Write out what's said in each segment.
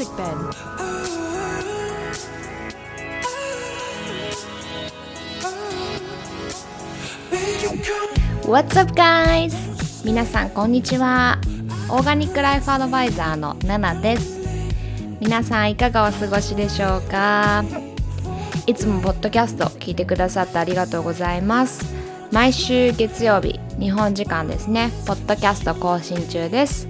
Music Ben. What's up guys? 皆さんこんにちは。オーガニックライフアドバイザーのナナです。皆さんいかがお過ごしでしょうか？いつもポッドキャスト聞いてくださってありがとうございます。毎週月曜日、日本時間ですね、ポッドキャスト更新中です。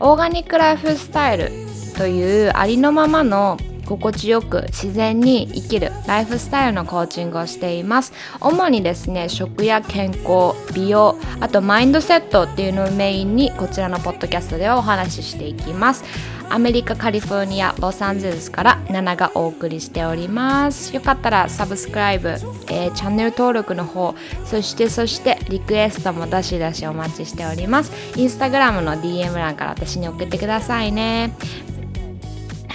オーガニックライフスタイルというありのままの心地よく自然に生きるライフスタイルのコーチングをしています。主にですね食や健康美容あとマインドセットっていうのをメインにこちらのポッドキャストではお話ししていきます。アメリカカリフォルニアロサンゼルスからナナがお送りしております。よかったらサブスクライブ、えーチャンネル登録の方そしてそしてリクエストもどしどしお待ちしております。インスタグラムの DM 欄から私に送ってくださいね。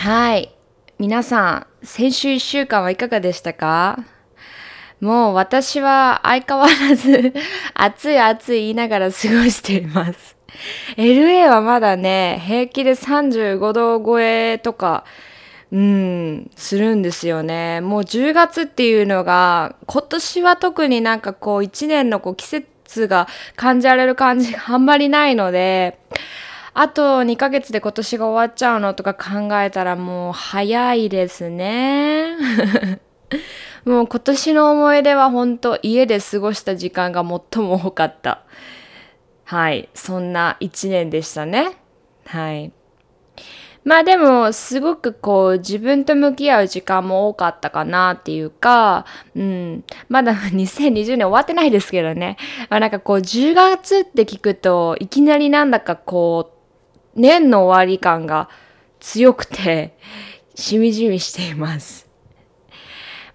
はい皆さん先週1週間はいかがでしたか？もう私は相変わらず 暑い暑い言いながら過ごしています。LA はまだね、平気で35度超えとか、うん、するんですよね。もう10月っていうのが、今年は特になんかこう1年のこう季節が感じられる感じがあんまりないので、あと2ヶ月で今年が終わっちゃうのとか考えたらもう早いですね。もう今年の思い出は本当家で過ごした時間が最も多かった。はい。そんな一年でしたね。はい。まあでも、すごくこう、自分と向き合う時間も多かったかなっていうか、うん。まだ 2020年終わってないですけどね。まあなんかこう、10月って聞くと、いきなりなんだかこう、年の終わり感が強くて、しみじみしています。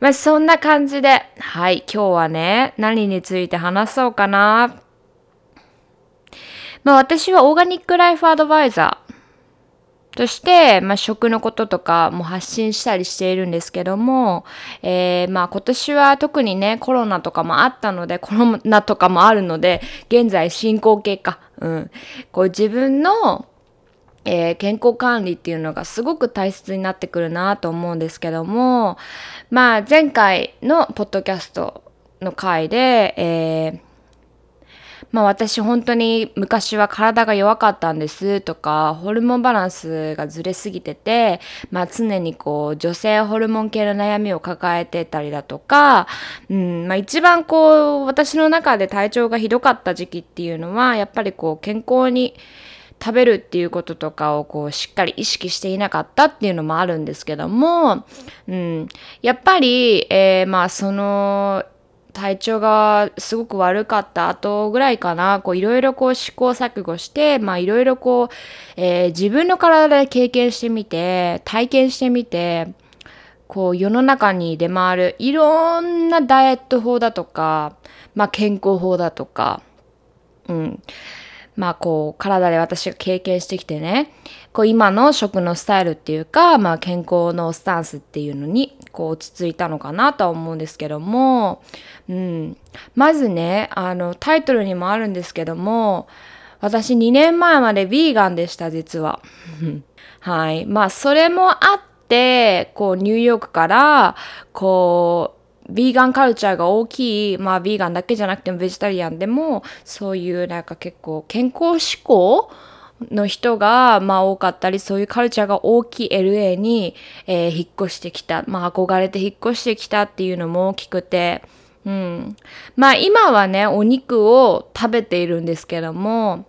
まあそんな感じで、はい、今日はね、何について話そうかな。まあ私はオーガニックライフアドバイザーとして、まあ食のこととかも発信したりしているんですけども、えーまあ今年は特にね、コロナとかもあったので、コロナとかもあるので、現在進行形か。うん。こう自分のえー健康管理っていうのがすごく大切になってくるなと思うんですけども、まあ前回のポッドキャストの回で、えーまあ私本当に昔は体が弱かったんですとか、ホルモンバランスがずれすぎてて、まあ常にこう女性ホルモン系の悩みを抱えてたりだとか、うん、まあ一番こう私の中で体調がひどかった時期っていうのは、やっぱりこう健康に食べるっていうこととかをこうしっかり意識していなかったっていうのもあるんですけども、うん、やっぱり、えーまあその体調がすごく悪かった後ぐらいかな、こういろいろこう試行錯誤して、まあいろいろこう、えー自分の体で経験してみて、体験してみて、こう世の中に出回るいろんなダイエット法だとか、まあ健康法だとか、うん。まあこう体で私が経験してきてね、こう今の食のスタイルっていうか、まあ健康のスタンスっていうのにこう落ち着いたのかなとは思うんですけども、うん。まずね、あのタイトルにもあるんですけども、私2年前までビーガンでした、実は。はい。まあそれもあって、こうニューヨークから、こう、ビーガンカルチャーが大きい、まあビーガンだけじゃなくてもベジタリアンでも、そういうなんか結構健康志向の人が、まあ多かったり、そういうカルチャーが大きい LA に、えー引っ越してきた。まあ憧れて引っ越してきたっていうのも大きくて、うん。まあ今はね、お肉を食べているんですけども、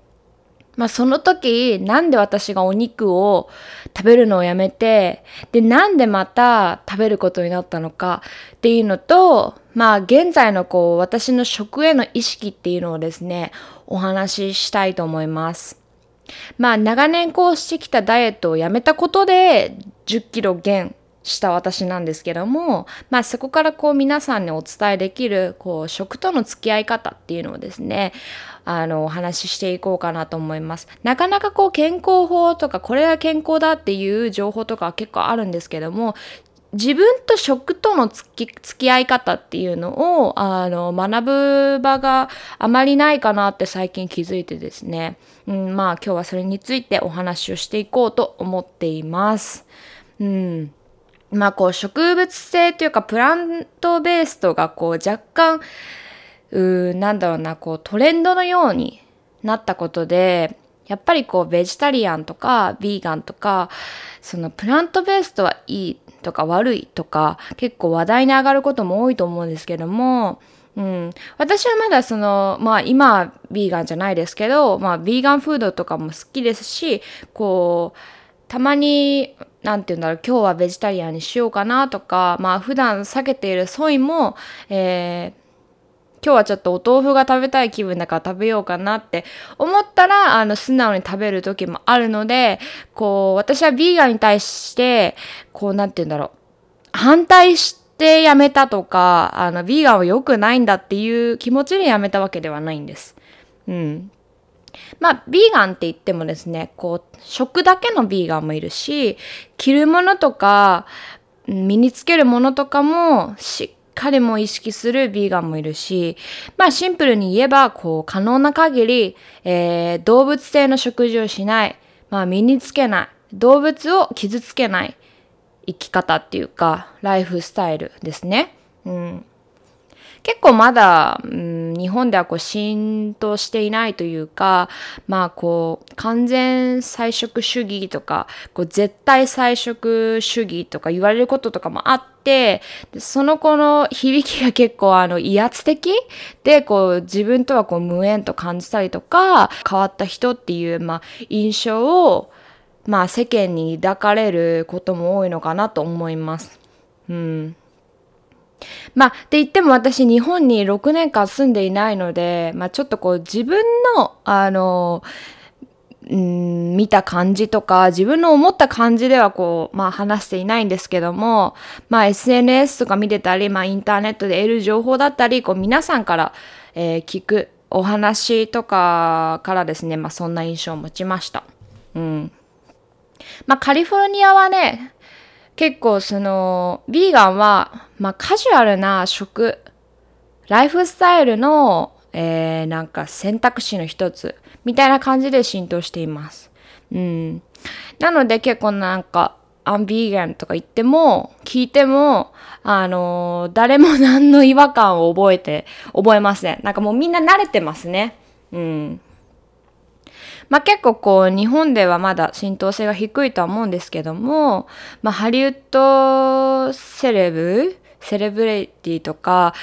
まあその時、なんで私がお肉を食べるのをやめて、で、なんでまた食べることになったのかっていうのと、まあ現在のこう、私の食への意識っていうのをですね、お話ししたいと思います。まあ長年こうしてきたダイエットをやめたことで10キロ減した私なんですけども、まあそこからこう皆さんにお伝えできるこう食との付き合い方っていうのをですね、あのお話ししていこうかなと思います。なかなかこう健康法とかこれが健康だっていう情報とか結構あるんですけども、自分と食との付き付き合い方っていうのをあの学ぶ場があまりないかなって最近気づいてですね、うん、まあ今日はそれについてお話をしていこうと思っています。うんまあこう植物性というかプラントベースとがこう若干うなんだろうなこうトレンドのようになったことでやっぱりこうベジタリアンとかビーガンとかそのプラントベースとはいいとか悪いとか結構話題に上がることも多いと思うんですけども、うん、私はまだそのまあ今はビーガンじゃないですけどまあビーガンフードとかも好きですしこうたまに何て言うんだろう今日はベジタリアンにしようかなとかまあ普段避けているソイも、えー今日はちょっとお豆腐が食べたい気分だから食べようかなって思ったら、あの、素直に食べる時もあるので、こう、私はビーガンに対して、こう、なんて言うんだろう。反対してやめたとか、あの、ビーガンは良くないんだっていう気持ちでやめたわけではないんです。うん。まあ、ビーガンって言ってもですね、こう、食だけのビーガンもいるし、着るものとか、身につけるものとかもしっ彼も意識するビーガンもいるし、まあシンプルに言えば、こう、可能な限り、えー、動物性の食事をしない、まあ身につけない、動物を傷つけない生き方っていうか、ライフスタイルですね。うん。結構まだ、うん、日本ではこう浸透していないというか、まあこう、完全菜食主義とか、こう絶対菜食主義とか言われることとかもあって、その子の響きが結構あの威圧的で、こう自分とはこう無縁と感じたりとか、変わった人っていう、まあ印象を、まあ世間に抱かれることも多いのかなと思います。うん。まあ、って言っても私日本に6年間住んでいないので、まあちょっとこう自分の、あの、ん見た感じとか自分の思った感じではこう、まあ話していないんですけども、まあ SNS とか見てたり、まあインターネットで得る情報だったり、こう皆さんから、えー、聞くお話とかからですね、まあそんな印象を持ちました。うん。まあカリフォルニアはね、結構その、ビーガンは、まあカジュアルな食、ライフスタイルの、えー、なんか選択肢の一つ、みたいな感じで浸透しています。うん。なので結構なんか、アンビーガンとか言っても、聞いても、あのー、誰も何の違和感を覚えて、覚えません。なんかもうみんな慣れてますね。うん。まあ、結構こう日本ではまだ浸透性が低いとは思うんですけども、まあ、ハリウッドセレブセレブレティとか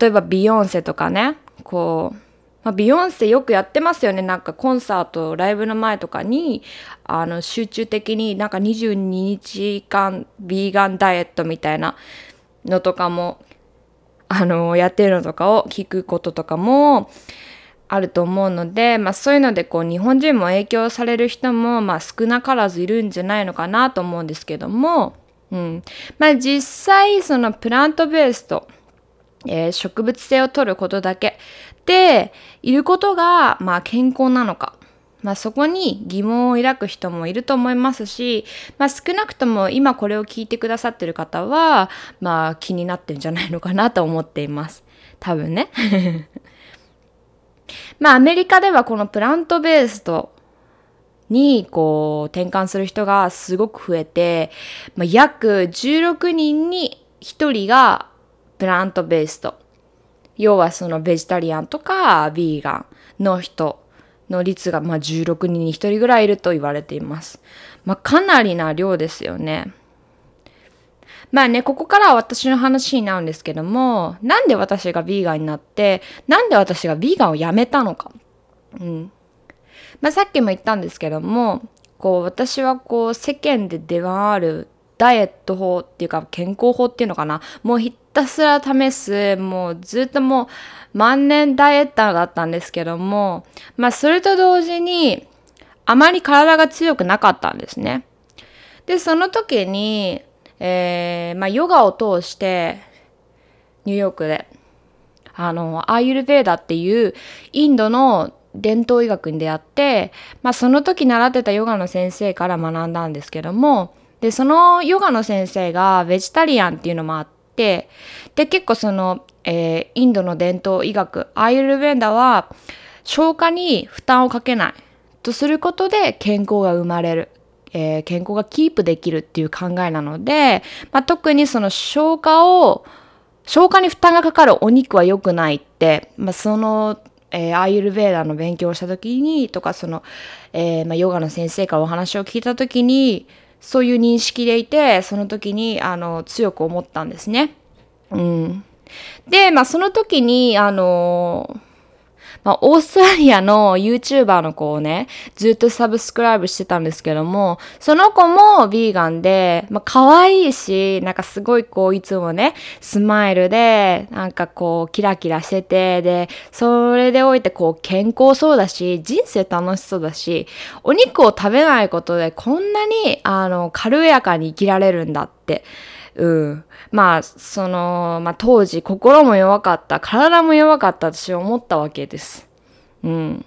例えばビヨンセとかねこう、まあ、ビヨンセよくやってますよね。なんかコンサートライブの前とかにあの集中的になんか22日間ビーガンダイエットみたいなのとかもあのやってるのとかを聞くこととかもあると思うので、まあ、そういうのでこう日本人も影響される人もまあ少なからずいるんじゃないのかなと思うんですけども、うんまあ、実際そのプラントベースと、えー、植物性を取ることだけでいることがまあ健康なのか。まあ、そこに疑問を抱く人もいると思いますし、まあ、少なくとも今これを聞いてくださってる方は、まあ、気になってるんじゃないのかなと思っています。多分ね。まあアメリカではこのプラントベースとにこう転換する人がすごく増えて、まあ、約16人に1人がプラントベースと要はそのベジタリアンとかビーガンの人の率がまあ16人に1人ぐらいいると言われています。まあ、かなりな量ですよね。まあね、ここからは私の話になるんですけども、なんで私がビーガンになって、なんで私がビーガンをやめたのか。うん。まあさっきも言ったんですけども、こう私はこう世間で出回るダイエット法っていうか健康法っていうのかな。もうひたすら試す、もうずっともう万年ダイエッターだったんですけども、まあそれと同時にあまり体が強くなかったんですね。で、その時に、えー、まあ、ヨガを通して、ニューヨークで、あの、アーユルベーダっていうインドの伝統医学に出会って、まあ、その時習ってたヨガの先生から学んだんですけども、で、そのヨガの先生がベジタリアンっていうのもあって、で、結構その、えー、インドの伝統医学、アイルベンダは消化に負担をかけないとすることで健康が生まれる。えー、健康がキープできるっていう考えなので、まあ、特にその消化を消化に負担がかかるお肉は良くないって、まあ、その、えー、アーユルベーダの勉強をした時にとかその、えー、まあ、ヨガの先生からお話を聞いた時にそういう認識でいてその時にあの強く思ったんですね。うん、で、まあ、その時にあのーまあ、オーストラリアの YouTuber の子をね、ずっとサブスクライブしてたんですけども、その子もヴィーガンで、まあ、可愛いし、なんかすごいこう、いつもね、スマイルで、なんかこう、キラキラしてて、で、それでおいてこう、健康そうだし、人生楽しそうだし、お肉を食べないことでこんなに、あの、軽やかに生きられるんだって。うん。まあ、その、まあ当時心も弱かった、体も弱かった私は思ったわけです。うん。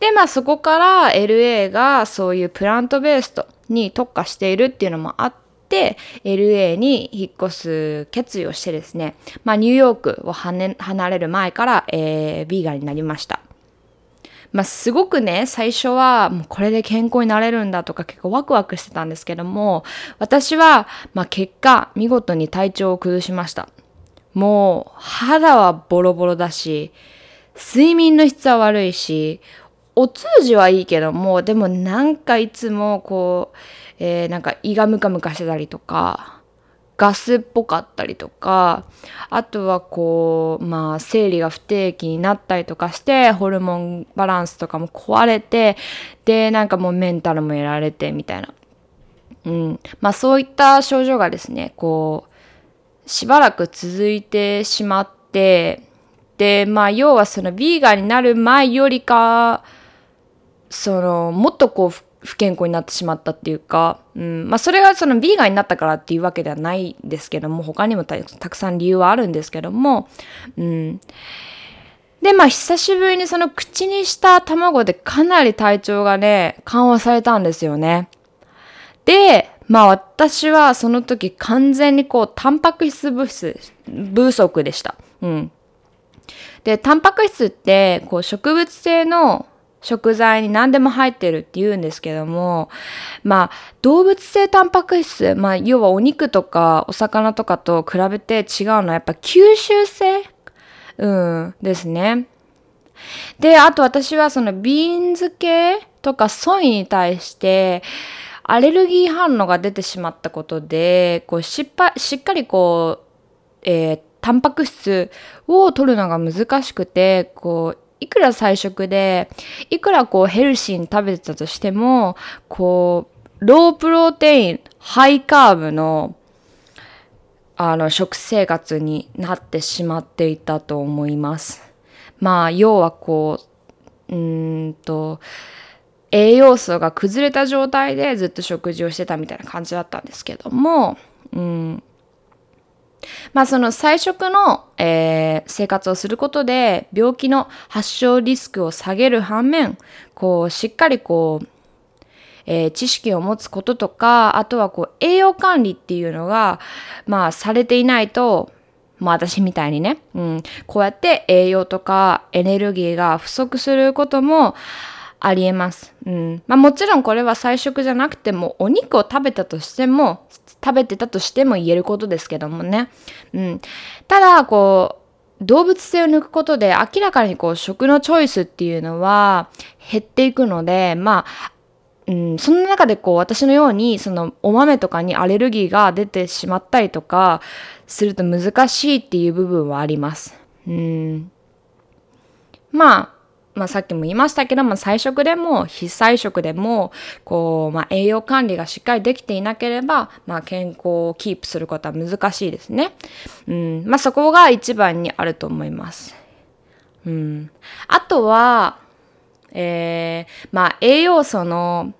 で、まあそこから LA がそういうプラントベースに特化しているっていうのもあって、LA に引っ越す決意をしてですね、まあニューヨークを離れる前から、えー、ビーガンになりました。まあ、すごくね、最初はもうこれで健康になれるんだとか結構ワクワクしてたんですけども、私は、まあ、結果、見事に体調を崩しました。もう、肌はボロボロだし、睡眠の質は悪いし、お通じはいいけども、でもなんかいつもこう、えー、なんか胃がムカムカしてたりとか、ガスっぽかったりとかあとはこうまあ生理が不定期になったりとかしてホルモンバランスとかも壊れてでなんかもうメンタルもやられてみたいな、うん、まあそういった症状がですねこうしばらく続いてしまってでまあ要はそのビーガンになる前よりかそのもっとこう不健康になってしまったっていうか、うんまあ、それがそのビーガンになったからっていうわけではないんですけども他にもたくさん理由はあるんですけども、うん、でまあ久しぶりにその口にした卵でかなり体調がね緩和されたんですよね。でまあ私はその時完全にこうタンパク質物質不足でした。うん、でタンパク質ってこう植物性の食材に何でも入ってるって言うんですけども、まあ、動物性タンパク質、まあ、要はお肉とかお魚とかと比べて違うのはやっぱ吸収性うん、ですね。で、あと私はその beans 系とか soy に対してアレルギー反応が出てしまったことで、こうしっぱしっかりこう、えー、タンパク質を取るのが難しくて、こう、いくら菜食で、いくらこうヘルシーに食べてたとしても、こう、 low protein、high carb の、あの、食生活になってしまっていたと思います。まあ、要はこう、うんと、栄養素が崩れた状態でずっと食事をしてたみたいな感じだったんですけども、うん、まあその菜食の、えー、生活をすることで病気の発症リスクを下げる反面こうしっかりこう、えー、知識を持つこととかあとはこう栄養管理っていうのがまあされていないとまあ私みたいにね、うん、こうやって栄養とかエネルギーが不足することもありえます。うん。まあもちろんこれは菜食じゃなくてもお肉を食べたとしても食べてたとしても言えることですけどもね。うん。ただ、こう、動物性を抜くことで明らかにこう食のチョイスっていうのは減っていくので、まあ、うん、その中でこう私のようにそのお豆とかにアレルギーが出てしまったりとかすると難しいっていう部分はあります。うん、まあまあ、さっきも言いましたけども、菜食でも非菜食でも、こう、まあ、栄養管理がしっかりできていなければ、まあ、健康をキープすることは難しいですね。うん。まあ、そこが一番にあると思います。うん。あとは、えー、まあ、栄養素の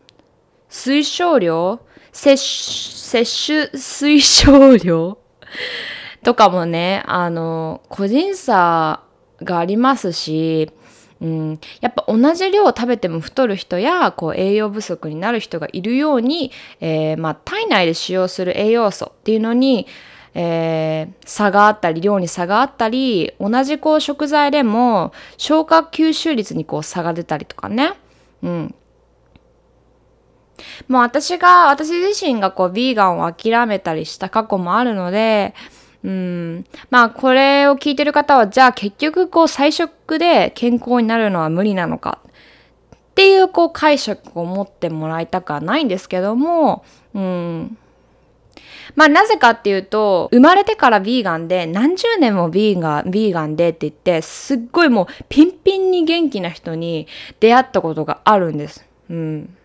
推奨量、摂摂取推奨量とかもね、あの、個人差がありますし、うん、やっぱ同じ量を食べても太る人やこう栄養不足になる人がいるように、えー、まあ、体内で使用する栄養素っていうのに、えー、差があったり量に差があったり同じこう食材でも消化吸収率にこう差が出たりとかね。うんもう私が、私自身がこう、ヴィーガンを諦めたりした過去もあるので、うん。まあ、これを聞いてる方は、じゃあ結局、こう、菜食で健康になるのは無理なのかっていう、こう、解釈を持ってもらいたくはないんですけども、うん。まあ、なぜかっていうと、生まれてからヴィーガンで、何十年もヴィーガン、ヴィーガンでって言って、すっごいもう、ピンピンに元気な人に出会ったことがあるんです。うん。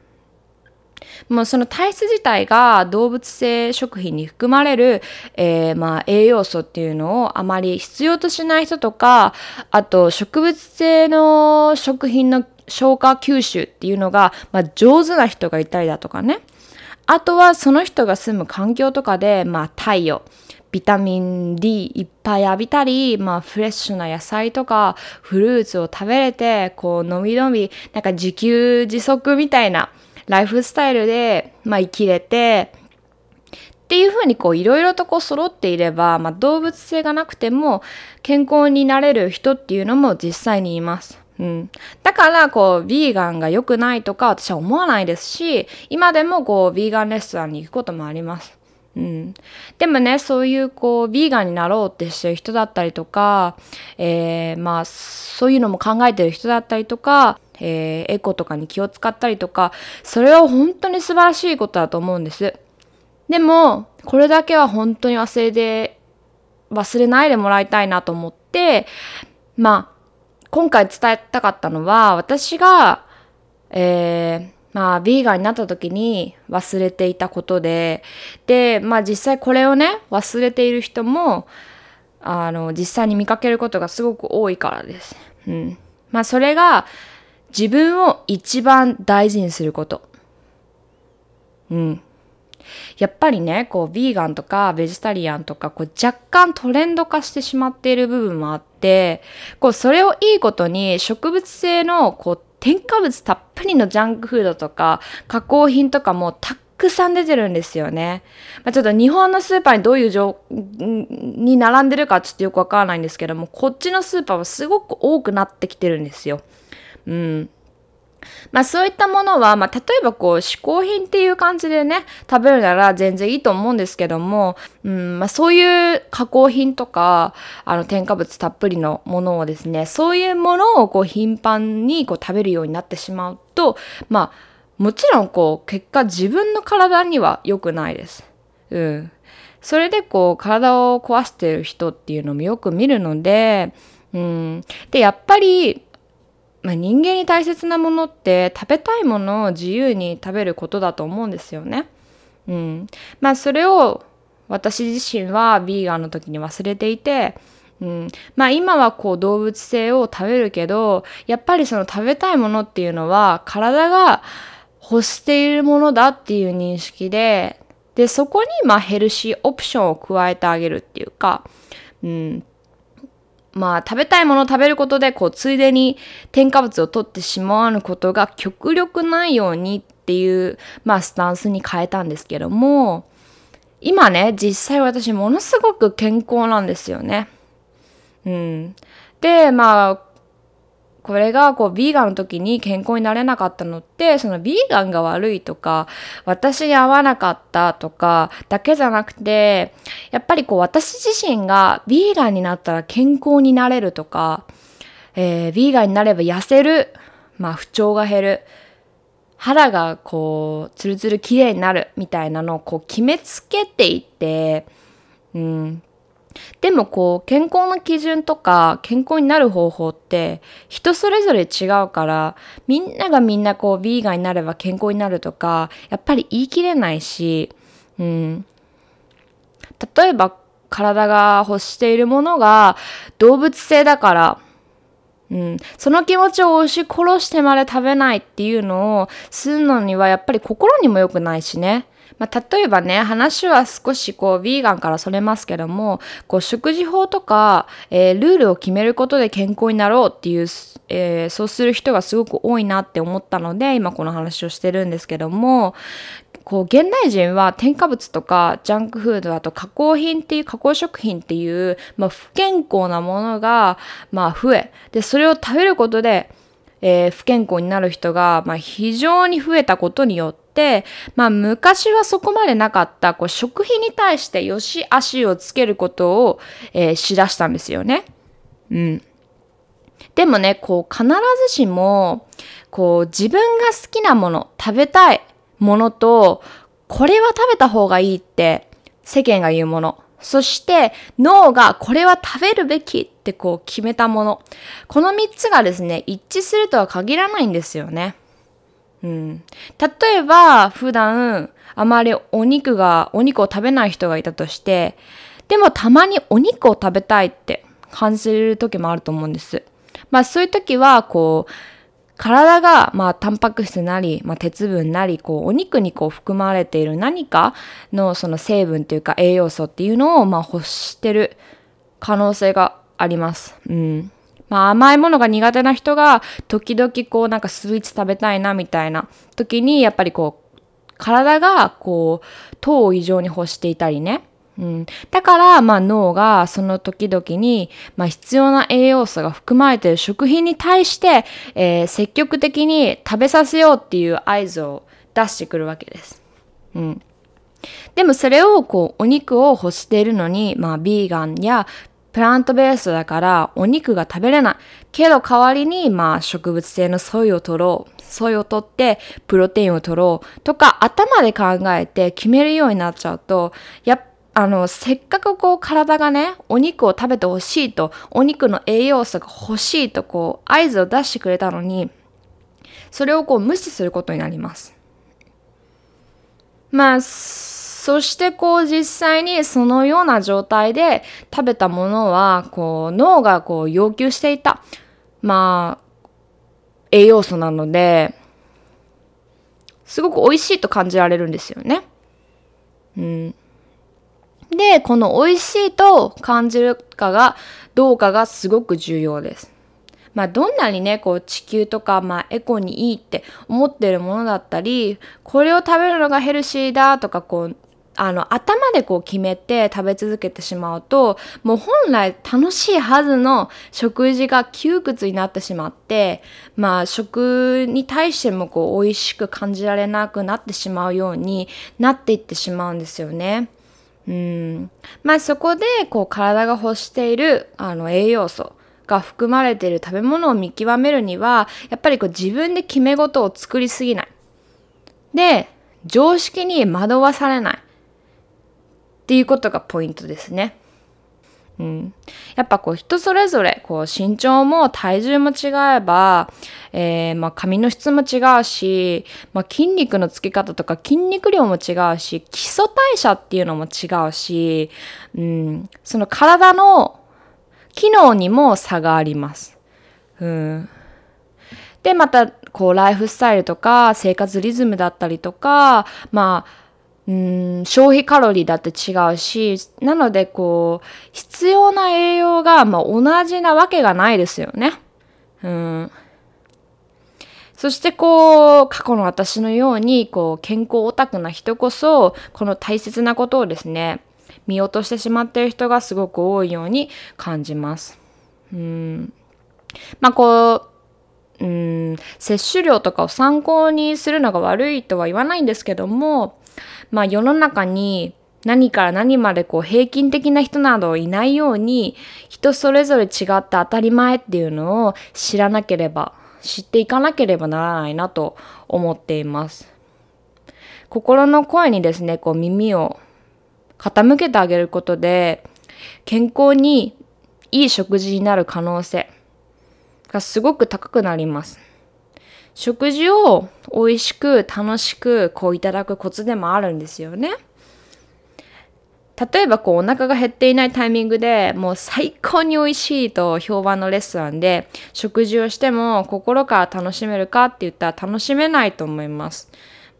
もうその体質自体が動物性食品に含まれる、えー、まあ栄養素っていうのをあまり必要としない人とか、あと植物性の食品の消化吸収っていうのが、まあ、上手な人がいたりだとかね。あとはその人が住む環境とかで、まあ太陽、ビタミン D いっぱい浴びたり、まあフレッシュな野菜とかフルーツを食べれて、こう、のびのび、なんか自給自足みたいな、ライフスタイルで、まあ、生きれて、っていうふうにこういろいろとこう揃っていれば、まあ、動物性がなくても健康になれる人っていうのも実際にいます。うん、だからこうヴィーガンが良くないとか私は思わないですし今でもこうヴィーガンレストランに行くこともあります。うん、でもねそういうこうヴィーガンになろうってしてる人だったりとか、えー、まあそういうのも考えてる人だったりとかえー、エコとかに気を使ったりとか、それは本当に素晴らしいことだと思うんです。でも、これだけは本当に忘れて、忘れないでもらいたいなと思って、まあ、今回伝えたかったのは、私が、えー、まあ、ビーガンになった時に忘れていたことで、で、まあ実際これをね、忘れている人も、あの、実際に見かけることがすごく多いからです。うん。まあそれが、自分を一番大事にすること。うん。やっぱりね、こう、ヴィーガンとかベジタリアンとか、こう、若干トレンド化してしまっている部分もあって、こう、それをいいことに植物性の、こう、添加物たっぷりのジャンクフードとか、加工品とかもたくさん出てるんですよね。まあ、ちょっと日本のスーパーにどういう状に並んでるかちょっとよくわからないんですけども、こっちのスーパーはすごく多くなってきてるんですよ。うん。まあそういったものは、まあ例えばこう嗜好品っていう感じでね、食べるなら全然いいと思うんですけども、うん、まあそういう加工品とか、あの添加物たっぷりのものをですね、そういうものをこう頻繁にこう食べるようになってしまうと、まあもちろんこう結果自分の体には良くないです。うん。それでこう体を壊してる人っていうのもよく見るので、うん。で、やっぱりまあ、人間に大切なものって食べたいものを自由に食べることだと思うんですよね。うん、まあそれを私自身はヴィーガンの時に忘れていて、うん、まあ今はこう動物性を食べるけどやっぱりその食べたいものっていうのは体が欲しているものだっていう認識ででそこにまあヘルシーオプションを加えてあげるっていうか、うん、まあ食べたいものを食べることでこうついでに添加物を取ってしまうことが極力ないようにっていうまあスタンスに変えたんですけども今ね実際私ものすごく健康なんですよね。うん。でまあこれがこうビーガンの時に健康になれなかったのってそのビーガンが悪いとか私に合わなかったとかだけじゃなくてやっぱりこう私自身がビーガンになったら健康になれるとか、えー、ビーガンになれば痩せるまあ不調が減る肌がこうツルツル綺麗になるみたいなのをこう決めつけていってうん。でもこう健康の基準とか健康になる方法って人それぞれ違うからみんながみんなこうヴィーガンになれば健康になるとかやっぱり言い切れないし、うん、例えば体が欲しているものが動物性だから、うん、その気持ちを押し殺してまで食べないっていうのをするのにはやっぱり心にも良くないしね。まあ、例えばね、話は少しこう、ヴィーガンからそれますけども、こう、食事法とか、えー、ルールを決めることで健康になろうっていう、えー、そうする人がすごく多いなって思ったので、今この話をしてるんですけども、こう現代人は添加物とかジャンクフードあと加工品っていう加工食品っていう、まあ、不健康なものが、まあ、増えでそれを食べることで、えー、不健康になる人が、まあ、非常に増えたことによって、まあ、昔はそこまでなかったこう食品に対してよし足をつけることを、えー、しだしたんですよね。うん、でもねこう必ずしもこう自分が好きなもの食べたいものと、これは食べた方がいいって世間が言うもの。そして脳がこれは食べるべきってこう決めたもの。この3つがですね、一致するとは限らないんですよね。うん。例えば、普段あまりお肉が、お肉を食べない人がいたとして、でもたまにお肉を食べたいって感じる時もあると思うんです。まあそういう時は、こう、体が、まあ、タンパク質なり、まあ、鉄分なり、こう、お肉にこう含まれている何かのその成分というか栄養素っていうのを、まあ、欲してる可能性があります。うん。まあ、甘いものが苦手な人が、時々こう、なんかスイーツ食べたいなみたいな時に、やっぱりこう、体がこう、糖を異常に欲していたりね。うん、だから、まあ、脳がその時々に、まあ、必要な栄養素が含まれている食品に対して、えー、積極的に食べさせようっていう合図を出してくるわけです。うん、でもそれをこうお肉を欲しているのに、まあ、ビーガンやプラントベースだからお肉が食べれない。けど代わりに、まあ、植物性のソイを取ろう。ソイを取ってプロテインを取ろう。とか頭で考えて決めるようになっちゃうと、やっあの、せっかくこう体がね、お肉を食べてほしいと、お肉の栄養素が欲しいとこう合図を出してくれたのに、それをこう無視することになります。まあ、そしてこう実際にそのような状態で食べたものは、こう脳がこう要求していた、まあ、栄養素なので、すごく美味しいと感じられるんですよね。うん。で、この美味しいと感じるかがどうかがすごく重要です。まあどんなにね、こう地球とか、まあエコにいいって思ってるものだったり、これを食べるのがヘルシーだとか、こう、あの頭でこう決めて食べ続けてしまうともう本来楽しいはずの食事が窮屈になってしまってまあ食に対してもこう美味しく感じられなくなってしまうようになっていってしまうんですよね。うん。まあそこでこう体が欲しているあの栄養素が含まれている食べ物を見極めるにはやっぱりこう自分で決め事を作りすぎない。で、常識に惑わされない。っていうことがポイントですね。うん、やっぱこう人それぞれこう身長も体重も違えば、えー、まあ髪の質も違うし、まあ、筋肉のつき方とか筋肉量も違うし基礎代謝っていうのも違うし、うん、その体の機能にも差があります。うん、でまたこうライフスタイルとか生活リズムだったりとかまあうん消費カロリーだって違うしなのでこう必要な栄養が、まあ、同じなわけがないですよね。うんそしてこう過去の私のようにこう健康オタクな人こそこの大切なことをですね見落としてしまっている人がすごく多いように感じます。うんまあこううん摂取量とかを参考にするのが悪いとは言わないんですけどもまあ世の中に何から何までこう平均的な人などいないように人それぞれ違って当たり前っていうのを知らなければ知っていかなければならないなと思っています。心の声にですね、こう耳を傾けてあげることで健康にいい食事になる可能性がすごく高くなります。食事を美味しく楽しくこういただくコツでもあるんですよね。例えばこうお腹が減っていないタイミングでもう最高に美味しいと評判のレストランで食事をしても心から楽しめるかって言ったら楽しめないと思います。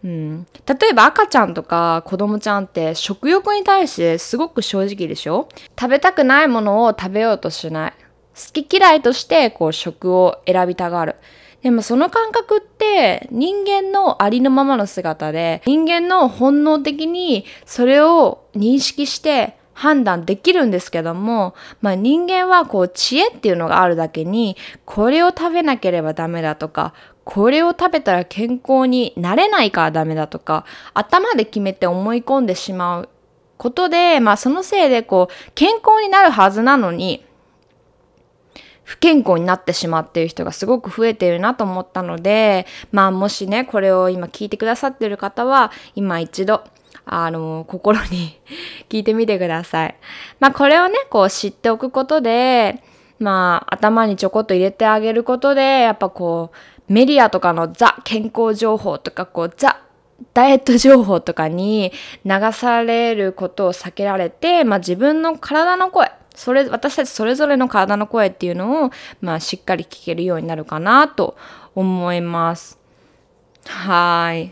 うん、例えば赤ちゃんとか子供ちゃんって食欲に対してすごく正直でしょ？食べたくないものを食べようとしない。好き嫌いとしてこう食を選びたがる。でもその感覚って人間のありのままの姿で人間の本能的にそれを認識して判断できるんですけども、まあ、人間はこう知恵っていうのがあるだけにこれを食べなければダメだとかこれを食べたら健康になれないからダメだとか頭で決めて思い込んでしまうことで、まあ、そのせいでこう健康になるはずなのに不健康になってしまっている人がすごく増えているなと思ったのでまあもしねこれを今聞いてくださっている方は今一度あの心に 聞いてみてください。まあこれをねこう知っておくことでまあ頭にちょこっと入れてあげることでやっぱこうメディアとかのザ健康情報とかこうザダイエット情報とかに流されることを避けられて、まあ、自分の体の声それ私たちそれぞれの体の声っていうのを、まあ、しっかり聞けるようになるかなと思います。はい。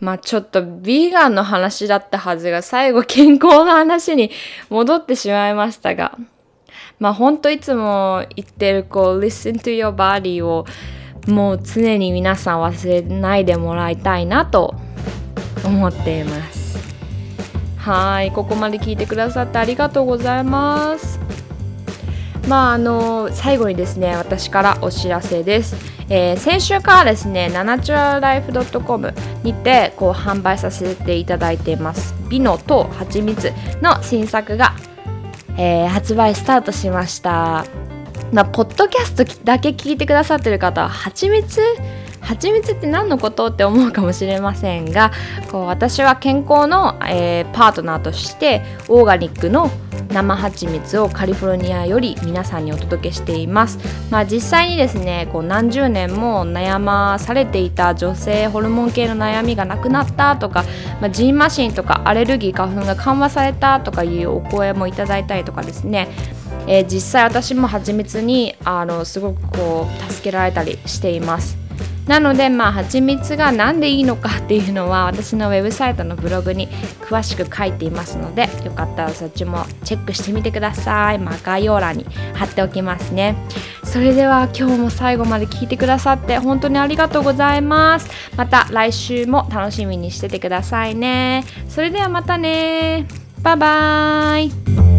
まあちょっとビーガンの話だったはずが最後健康の話に戻ってしまいましたがまあほんといつも言ってるこう listen to your body をもう常に皆さん忘れないでもらいたいなと思っていますはいここまで聞いてくださってありがとうございます。まああの最後にですね私からお知らせです、えー、先週からですねナナチュラルライフ .com にてこう販売させていただいています美濃と蜂蜜の新作が、えー、発売スタートしました。まあ、ポッドキャストだけ聞いてくださってる方は蜂蜜蜂蜜って何のことって思うかもしれませんがこう私は健康の、えー、パートナーとしてオーガニックの生蜂蜜をカリフォルニアより皆さんにお届けしています、まあ、実際にですねこう何十年も悩まされていた女性ホルモン系の悩みがなくなったとか、まあ、ジンマシンとかアレルギー花粉が緩和されたとかいうお声もいただいたりとかですね。えー、実際私も蜂蜜にあのすごくこう助けられたりしています。なのでまあ蜂蜜が何でいいのかっていうのは私のウェブサイトのブログに詳しく書いていますのでよかったらそっちもチェックしてみてください、まあ、概要欄に貼っておきますね。それでは今日も最後まで聞いてくださって本当にありがとうございます。また来週も楽しみにしててくださいね。それではまたね。バイバーイ。